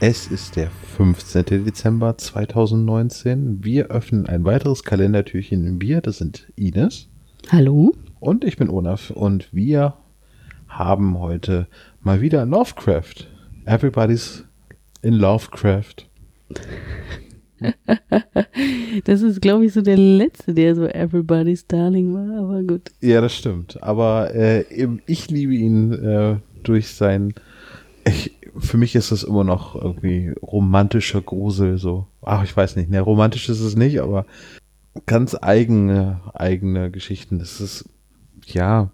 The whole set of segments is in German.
Es ist der 15. Dezember 2019. Wir öffnen ein weiteres Kalendertürchen im Bier. Das sind Ines. Hallo. Und ich bin Olaf. Und wir haben heute mal wieder Lovecraft. Everybody's in Lovecraft. das ist, glaube ich, so der letzte, der so Everybody's Darling war, aber gut. Ja, das stimmt. Aber äh, ich liebe ihn äh, durch sein. Ich, für mich ist es immer noch irgendwie romantischer Grusel, so. Ach, ich weiß nicht, ne, romantisch ist es nicht, aber ganz eigene, eigene Geschichten. Das ist, ja.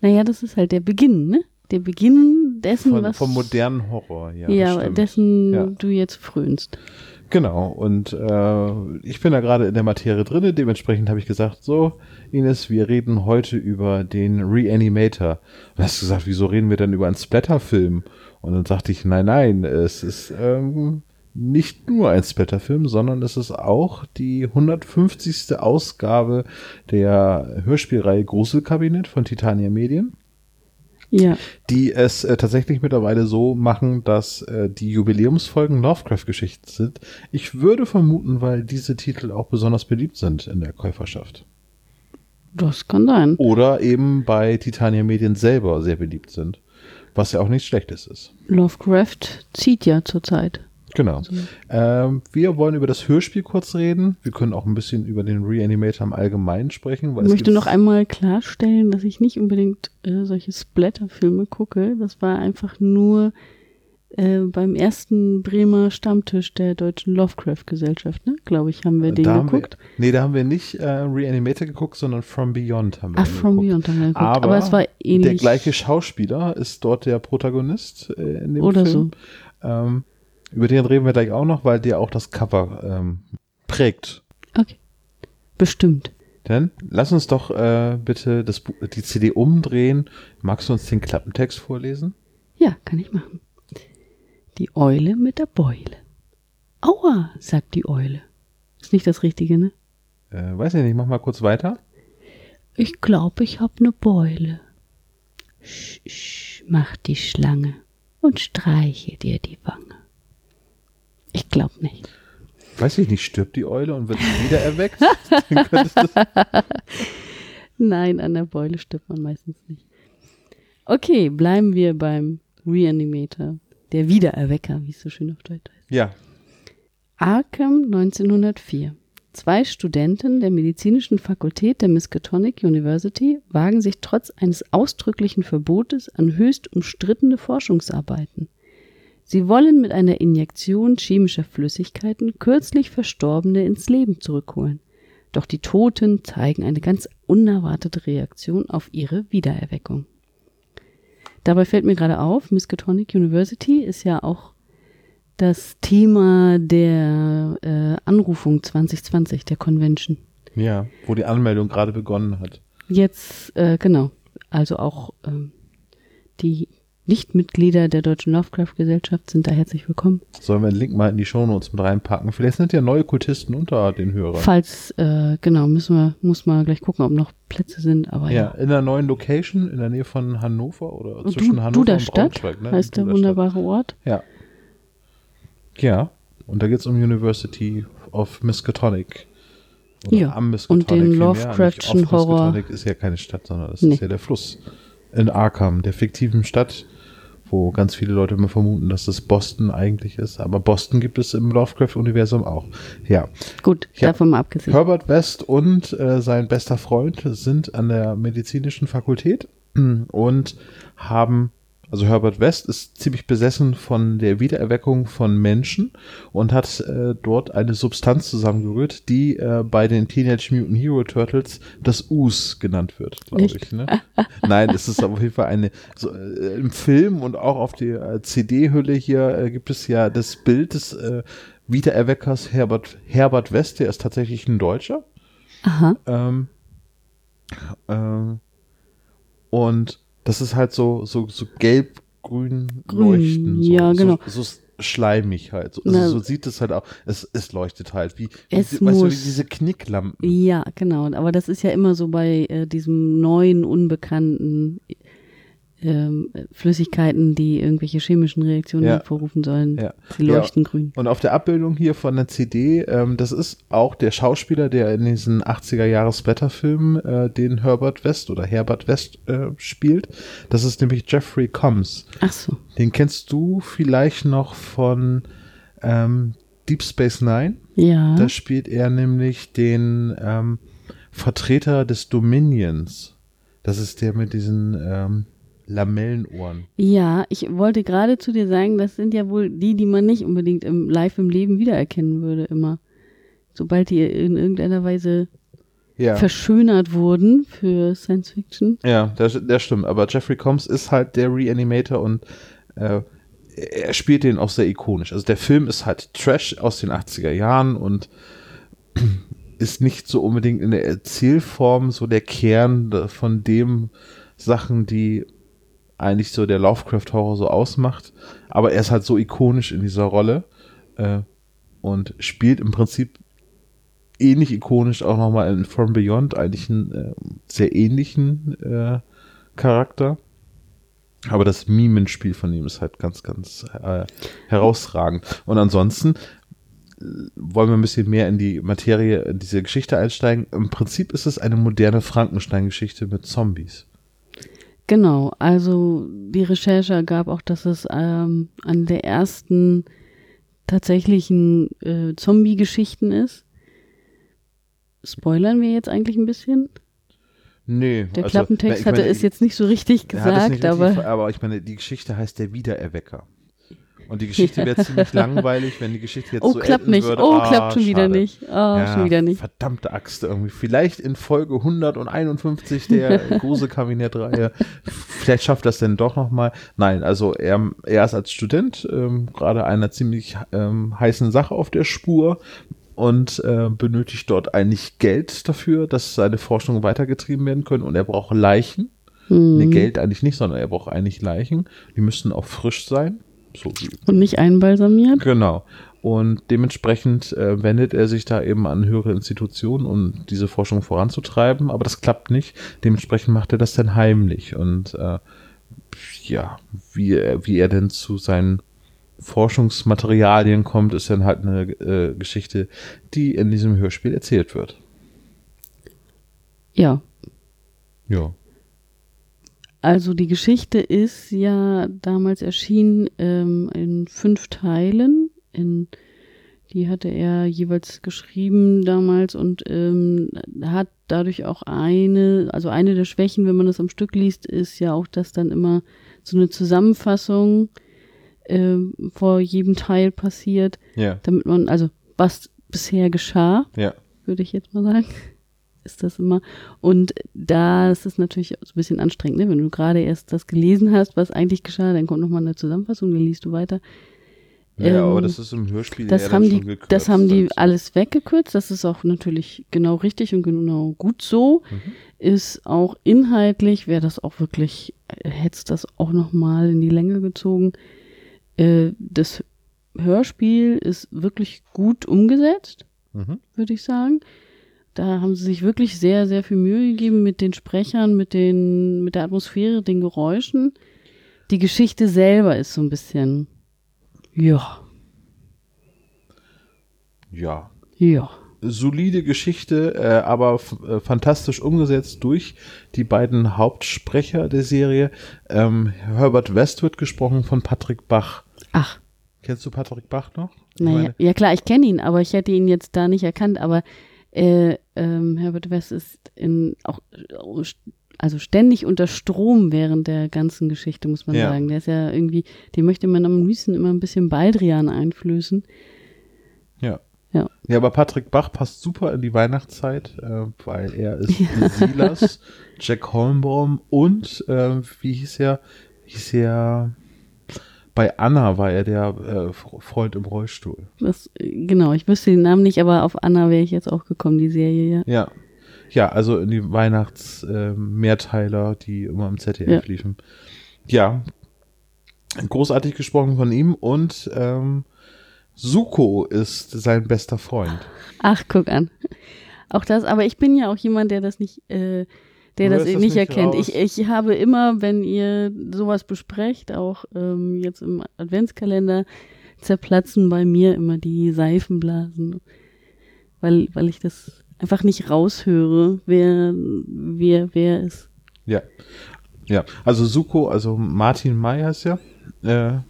Naja, das ist halt der Beginn, ne? Der Beginn dessen, Von, was. vom modernen Horror, ja. Ja, dessen ja. du jetzt frönst. Genau, und äh, ich bin da gerade in der Materie drinne, dementsprechend habe ich gesagt, so, Ines, wir reden heute über den Reanimator. Und hast du gesagt, wieso reden wir denn über einen Splatterfilm? Und dann sagte ich, nein, nein, es ist ähm, nicht nur ein Splatterfilm, sondern es ist auch die 150. Ausgabe der Hörspielreihe Gruselkabinett von Titania Medien. Ja. Die es äh, tatsächlich mittlerweile so machen, dass äh, die Jubiläumsfolgen Lovecraft-Geschichten sind. Ich würde vermuten, weil diese Titel auch besonders beliebt sind in der Käuferschaft. Das kann sein. Oder eben bei Titania Medien selber sehr beliebt sind. Was ja auch nichts Schlechtes ist. Lovecraft zieht ja zurzeit. Genau. Ähm, wir wollen über das Hörspiel kurz reden. Wir können auch ein bisschen über den Reanimator im Allgemeinen sprechen. ich möchte noch einmal klarstellen, dass ich nicht unbedingt äh, solche Splatter-Filme gucke. Das war einfach nur äh, beim ersten Bremer Stammtisch der Deutschen Lovecraft-Gesellschaft, ne? glaube ich, haben wir den da geguckt. Wir, nee, da haben wir nicht äh, Reanimator geguckt, sondern From Beyond haben wir Ach, From geguckt. Beyond haben wir geguckt. Aber, Aber es war ähnlich. Der gleiche Schauspieler ist dort der Protagonist äh, in dem Oder Film. So. Ähm, über den reden wir gleich auch noch, weil der auch das Cover ähm, prägt. Okay. Bestimmt. Dann lass uns doch äh, bitte das, die CD umdrehen. Magst du uns den Klappentext vorlesen? Ja, kann ich machen. Die Eule mit der Beule. Aua, sagt die Eule. Ist nicht das Richtige, ne? Äh, weiß ich nicht, mach mal kurz weiter. Ich glaube, ich hab ne Beule. Sch, sch, macht die Schlange und streiche dir die Wange. Ich glaub nicht. Weiß ich nicht, stirbt die Eule und wird wieder erweckt? Nein, an der Beule stirbt man meistens nicht. Okay, bleiben wir beim Reanimator. Der Wiedererwecker, wie es so schön auf Deutsch heißt. Ja. Arkham 1904. Zwei Studenten der medizinischen Fakultät der Miskatonic University wagen sich trotz eines ausdrücklichen Verbotes an höchst umstrittene Forschungsarbeiten. Sie wollen mit einer Injektion chemischer Flüssigkeiten kürzlich Verstorbene ins Leben zurückholen. Doch die Toten zeigen eine ganz unerwartete Reaktion auf ihre Wiedererweckung. Dabei fällt mir gerade auf, Miskatonic University ist ja auch das Thema der äh, Anrufung 2020, der Convention. Ja, wo die Anmeldung gerade begonnen hat. Jetzt, äh, genau. Also auch ähm, die Nichtmitglieder der Deutschen Lovecraft-Gesellschaft sind da herzlich willkommen. Sollen wir einen Link mal in die Shownotes mit reinpacken? Vielleicht sind ja neue Kultisten unter den Hörern. Falls, äh, genau, müssen wir, muss man gleich gucken, ob noch Plätze sind, aber ja. Ja, in einer neuen Location, in der Nähe von Hannover oder zwischen du, Hannover Duderstadt und Braunschweig. Ne? heißt der wunderbare Ort. Ja. Ja, und da geht es um University of Miskatonic. Oder Ja, am Miskatonic und den nicht auf Horror. Miskatonic ist ja keine Stadt, sondern das Nee. ist ja der Fluss in Arkham, der fiktiven Stadt, wo ganz viele Leute immer vermuten, dass das Boston eigentlich ist. Aber Boston gibt es im Lovecraft-Universum auch. Ja. Gut, Ja. davon mal abgesehen. Herbert West und äh, sein bester Freund sind an der medizinischen Fakultät und haben Also Herbert West ist ziemlich besessen von der Wiedererweckung von Menschen und hat äh, dort eine Substanz zusammengerührt, die äh, bei den Teenage Mutant Hero Turtles das Us genannt wird, glaube ich. Ne? Nein, es ist auf jeden Fall eine, so, äh, im Film und auch auf der äh, CD-Hülle hier äh, gibt es ja das Bild des äh, Wiedererweckers Herbert, Herbert West, der ist tatsächlich ein Deutscher. Aha. Ähm, ähm, und das ist halt so, so, so gelb-grün Grün, leuchten. So, ja, genau. So, so schleimig halt. So, also Na, so sieht es halt auch. Es, es leuchtet halt. Wie, wie Es weißt du, wie diese Knicklampen. Ja, genau. Aber das ist ja immer so bei äh, diesem neuen, unbekannten ähm, Flüssigkeiten, die irgendwelche chemischen Reaktionen Ja. hervorrufen sollen. Ja. Sie leuchten grün. Und auf der Abbildung hier von der CD, ähm, das ist auch der Schauspieler, der in diesen 80er Jahres Splatter-Filmen äh, den Herbert West oder Herbert West äh, spielt. Das ist nämlich Jeffrey Combs. Ach so. Den kennst du vielleicht noch von ähm, Deep Space Nine. Ja. Da spielt er nämlich den ähm, Vertreter des Dominions. Das ist der mit diesen ähm, Lamellenohren. Ja, ich wollte gerade zu dir sagen, das sind ja wohl die, die man nicht unbedingt im live im Leben wiedererkennen würde immer. Sobald die in irgendeiner Weise Ja. verschönert wurden für Science Fiction. Ja, das, das stimmt. Aber Jeffrey Combs ist halt der Reanimator und äh, er spielt den auch sehr ikonisch. Also der Film ist halt Trash aus den 80er Jahren und ist nicht so unbedingt in der Erzählform so der Kern von dem Sachen, die eigentlich so der Lovecraft-Horror so ausmacht. Aber er ist halt so ikonisch in dieser Rolle äh, und spielt im Prinzip ähnlich ikonisch auch nochmal in From Beyond, eigentlich einen äh, sehr ähnlichen äh, Charakter. Aber das Mimenspiel von ihm ist halt ganz, ganz äh, herausragend. Und ansonsten äh, wollen wir ein bisschen mehr in die Materie, in diese Geschichte einsteigen. Im Prinzip ist es eine moderne Frankenstein-Geschichte mit Zombies. Genau, also die Recherche ergab auch, dass es ähm, eine der ersten tatsächlichen äh, Zombie-Geschichten ist. Spoilern wir jetzt eigentlich ein bisschen? Nee, Der also, Klappentext hatte es jetzt nicht so richtig gesagt, nicht aber richtig, aber ich meine, die Geschichte heißt der Wiedererwecker. Und die Geschichte wäre ziemlich langweilig, wenn die Geschichte jetzt oh, so klappt nicht. würde. Oh, Ah, klappt schon wieder nicht. Oh, schon wieder nicht. Verdammte Axt irgendwie. Vielleicht in Folge 151 der Grusel-Kabinett-Reihe. Vielleicht schafft das denn doch nochmal. Nein, also er, er ist als Student ähm, gerade einer ziemlich ähm, heißen Sache auf der Spur und äh, benötigt dort eigentlich Geld dafür, dass seine Forschungen weitergetrieben werden können und er braucht Leichen. Hm. Nee, Geld eigentlich nicht, sondern er braucht eigentlich Leichen. Die müssten auch frisch sein. So Und nicht einbalsamiert? Genau. Und dementsprechend äh, wendet er sich da eben an höhere Institutionen, um diese Forschung voranzutreiben, aber das klappt nicht. Dementsprechend macht er das dann heimlich. Und äh, ja, wie, er- wie er denn zu seinen Forschungsmaterialien kommt, ist dann halt eine äh, Geschichte, die in diesem Hörspiel erzählt wird. Ja. Ja. Also die Geschichte ist ja damals erschienen ähm, in fünf Teilen. In, die hatte er jeweils geschrieben damals und ähm, hat dadurch auch eine, also eine der Schwächen, wenn man das am Stück liest, ist ja auch, dass dann immer so eine Zusammenfassung ähm, vor jedem Teil passiert, Ja. damit man, also was bisher geschah, Ja. würde ich jetzt mal sagen. Ist das immer. Und da ist es natürlich so ein bisschen anstrengend, ne? wenn du gerade erst das gelesen hast, was eigentlich geschah, dann kommt nochmal eine Zusammenfassung, dann liest du weiter. Ja, aber Ähm, das ist im Hörspiel Das haben die, gekürzt. das haben die Also. alles weggekürzt. Das ist auch natürlich genau richtig und genau gut so. Mhm. Ist auch inhaltlich, wäre das auch wirklich, äh, hätte es das auch nochmal in die Länge gezogen. Äh, das Hörspiel ist wirklich gut umgesetzt Mhm. würde ich sagen. Da haben sie sich wirklich sehr, sehr viel Mühe gegeben mit den Sprechern, mit den, mit der Atmosphäre, den Geräuschen. Die Geschichte selber ist so ein bisschen, ja, Ja. ja. solide Geschichte, äh, aber äh, fantastisch umgesetzt durch die beiden Hauptsprecher der Serie. Ähm, Herbert West wird gesprochen von Patrick Bach. Ach, Kennst du Patrick Bach noch? Naja, ja klar, ich kenne ihn, aber ich hätte ihn jetzt da nicht erkannt, aber äh, ähm, Herbert West ist in auch also ständig unter Strom während der ganzen Geschichte, muss man Ja. sagen. Der ist ja irgendwie, den möchte man am liebsten immer ein bisschen Baldrian einflößen. Ja. Ja. Ja, aber Patrick Bach passt super in die Weihnachtszeit, äh, weil er ist Silas, Jack Holmbaum und äh, wie hieß er? Hieß er bei Anna war er der äh, Freund im Rollstuhl. Das, äh, genau, ich wüsste den Namen nicht, aber auf Anna wäre ich jetzt auch gekommen, die Serie, ja. Ja. Ja, also in die Weihnachts-Mehrteiler, die immer im ZDF Ja. liefen. Ja. Großartig gesprochen von ihm und ähm, Suko ist sein bester Freund. Ach, guck an. Auch das, aber ich bin ja auch jemand, der das nicht, äh, der das das nicht erkennt. raus. Ich, ich habe immer, wenn ihr sowas besprecht, auch ähm, jetzt im Adventskalender, zerplatzen bei mir immer die Seifenblasen. Weil, weil ich das einfach nicht raushöre, wer, wer, wer ist. Ja. Ja, also Suko, also Martin May heißt ja, äh,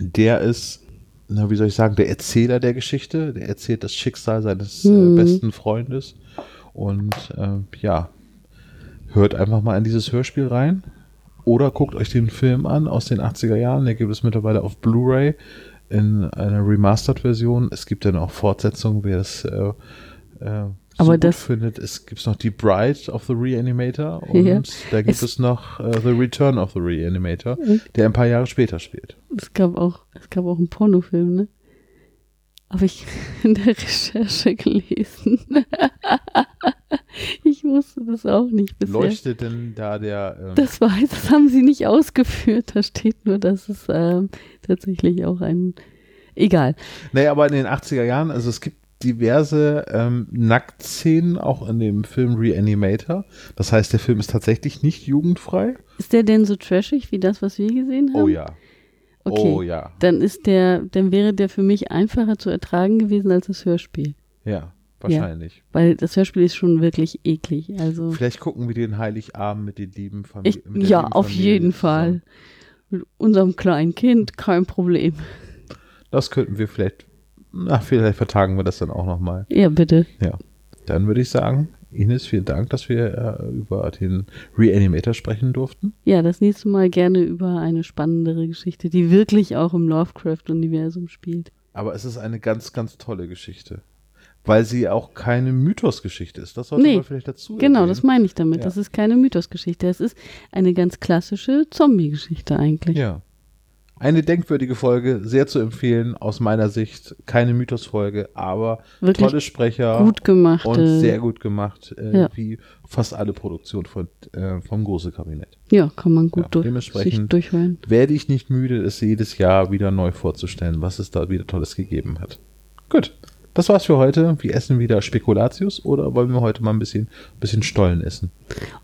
der ist, na, wie soll ich sagen, der Erzähler der Geschichte, der erzählt das Schicksal seines Mhm. äh, besten Freundes und äh, ja, hört einfach mal in dieses Hörspiel rein oder guckt euch den Film an aus den 80er Jahren, der gibt es mittlerweile auf Blu-ray in einer Remastered-Version. Es gibt dann auch Fortsetzungen, wer es äh, äh, so Aber gut das- findet. Es gibt noch die Bride of the Reanimator und Ja. da gibt Es- es, noch äh, The Return of the Reanimator, der ein paar Jahre später spielt. Es gab auch, es gab auch einen Pornofilm, ne? Habe ich in der Recherche gelesen. ich wusste das auch nicht bisher. Leuchtet denn da der ähm, Das war, das haben sie nicht ausgeführt. Da steht nur, dass es ähm, tatsächlich auch ein. Egal. Naja, aber in den 80er Jahren, also es gibt diverse ähm, Nacktszenen auch in dem Film Reanimator. Das heißt, der Film ist tatsächlich nicht jugendfrei. Ist der denn so trashig wie das, was wir gesehen haben? Oh ja. Okay. Oh ja. Dann ist der, dann wäre der für mich einfacher zu ertragen gewesen als das Hörspiel. Ja, wahrscheinlich. Weil das Hörspiel ist schon wirklich eklig. Also Vielleicht gucken wir den Heiligabend mit den lieben Familien. ja, auf jeden Fall. Mit unserem kleinen Kind kein Problem. Das könnten wir vielleicht, na, vielleicht vertagen wir das dann auch nochmal. Ja, bitte. Ja. Dann würde ich sagen, Ines, vielen Dank, dass wir äh, über den Reanimator sprechen durften. Ja, das nächste Mal gerne über eine spannendere Geschichte, die wirklich auch im Lovecraft-Universum spielt. Aber es ist eine ganz, ganz tolle Geschichte. Weil sie auch keine Mythosgeschichte ist. Das sollte Nee, man vielleicht dazu Genau, erwähnen. das meine ich damit. Ja. Das ist keine Mythosgeschichte. Es ist eine ganz klassische Zombie-Geschichte eigentlich. Ja. Eine denkwürdige Folge, sehr zu empfehlen, aus meiner Sicht. Keine Mythosfolge, aber Wirklich tolle Sprecher Gut gemacht. und sehr gut gemacht, äh, Ja. wie fast alle Produktionen von, äh, vom Große Kabinett. Ja, kann man gut Ja, durch, dementsprechend- durchhören. Werde ich nicht müde, es jedes Jahr wieder neu vorzustellen, was es da wieder Tolles gegeben hat. Gut, das war's für heute. Wir essen wieder Spekulatius oder wollen wir heute mal ein bisschen, bisschen Stollen essen?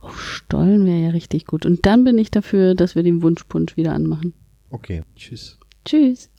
Oh, Stollen wäre ja richtig gut. Und dann bin ich dafür, dass wir den Wunschpunsch wieder anmachen. Okay, tschüss. Tschüss.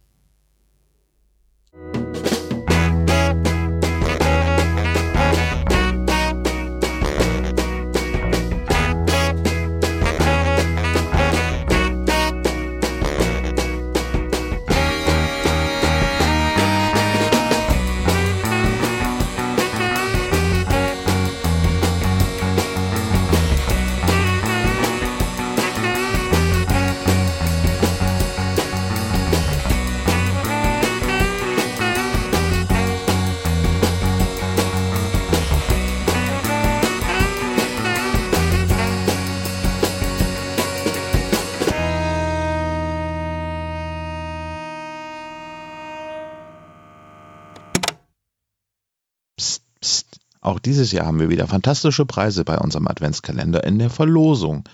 Auch dieses Jahr haben wir wieder fantastische Preise bei unserem Adventskalender in der Verlosung.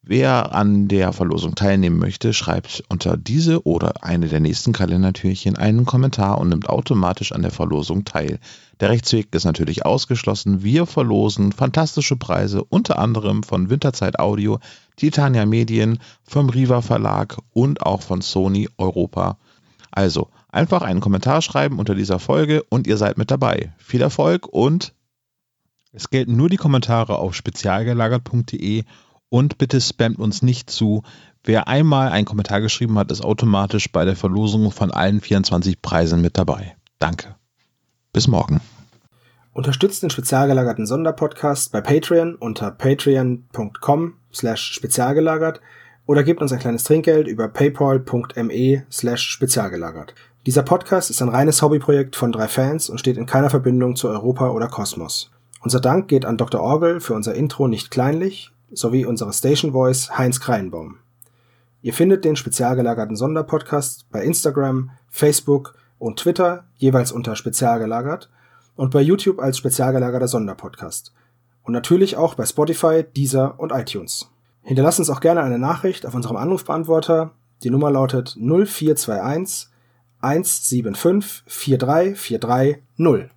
Wer an der Verlosung teilnehmen möchte, schreibt unter diese oder eine der nächsten Kalendertürchen einen Kommentar und nimmt automatisch an der Verlosung teil. Der Rechtsweg ist natürlich ausgeschlossen. Wir verlosen fantastische Preise, unter anderem von Winterzeit Audio, Titania Medien, vom Riva Verlag und auch von Sony Europa. Also einfach einen Kommentar schreiben unter dieser Folge und ihr seid mit dabei. Viel Erfolg und Es gelten nur die Kommentare auf spezialgelagert.de und bitte spammt uns nicht zu. Wer einmal einen Kommentar geschrieben hat, ist automatisch bei der Verlosung von allen 24 Preisen mit dabei. Danke. bis morgen. Unterstützt den spezialgelagerten Sonderpodcast bei Patreon unter patreon.com slash spezialgelagert oder gebt uns ein kleines Trinkgeld über paypal.me slash spezialgelagert. Dieser Podcast ist ein reines Hobbyprojekt von drei Fans und steht in keiner Verbindung zu Europa oder Kosmos. Unser Dank geht an Dr. Orgel für unser Intro nicht kleinlich sowie unsere Station Voice Heinz Kreienbaum. Ihr findet den spezialgelagerten Sonderpodcast bei Instagram, Facebook und Twitter jeweils unter spezialgelagert und bei YouTube als spezialgelagerter Sonderpodcast. Und natürlich auch bei Spotify, Deezer und iTunes. Hinterlasst uns auch gerne eine Nachricht auf unserem Anrufbeantworter. Die Nummer lautet 0421 175 4343 0.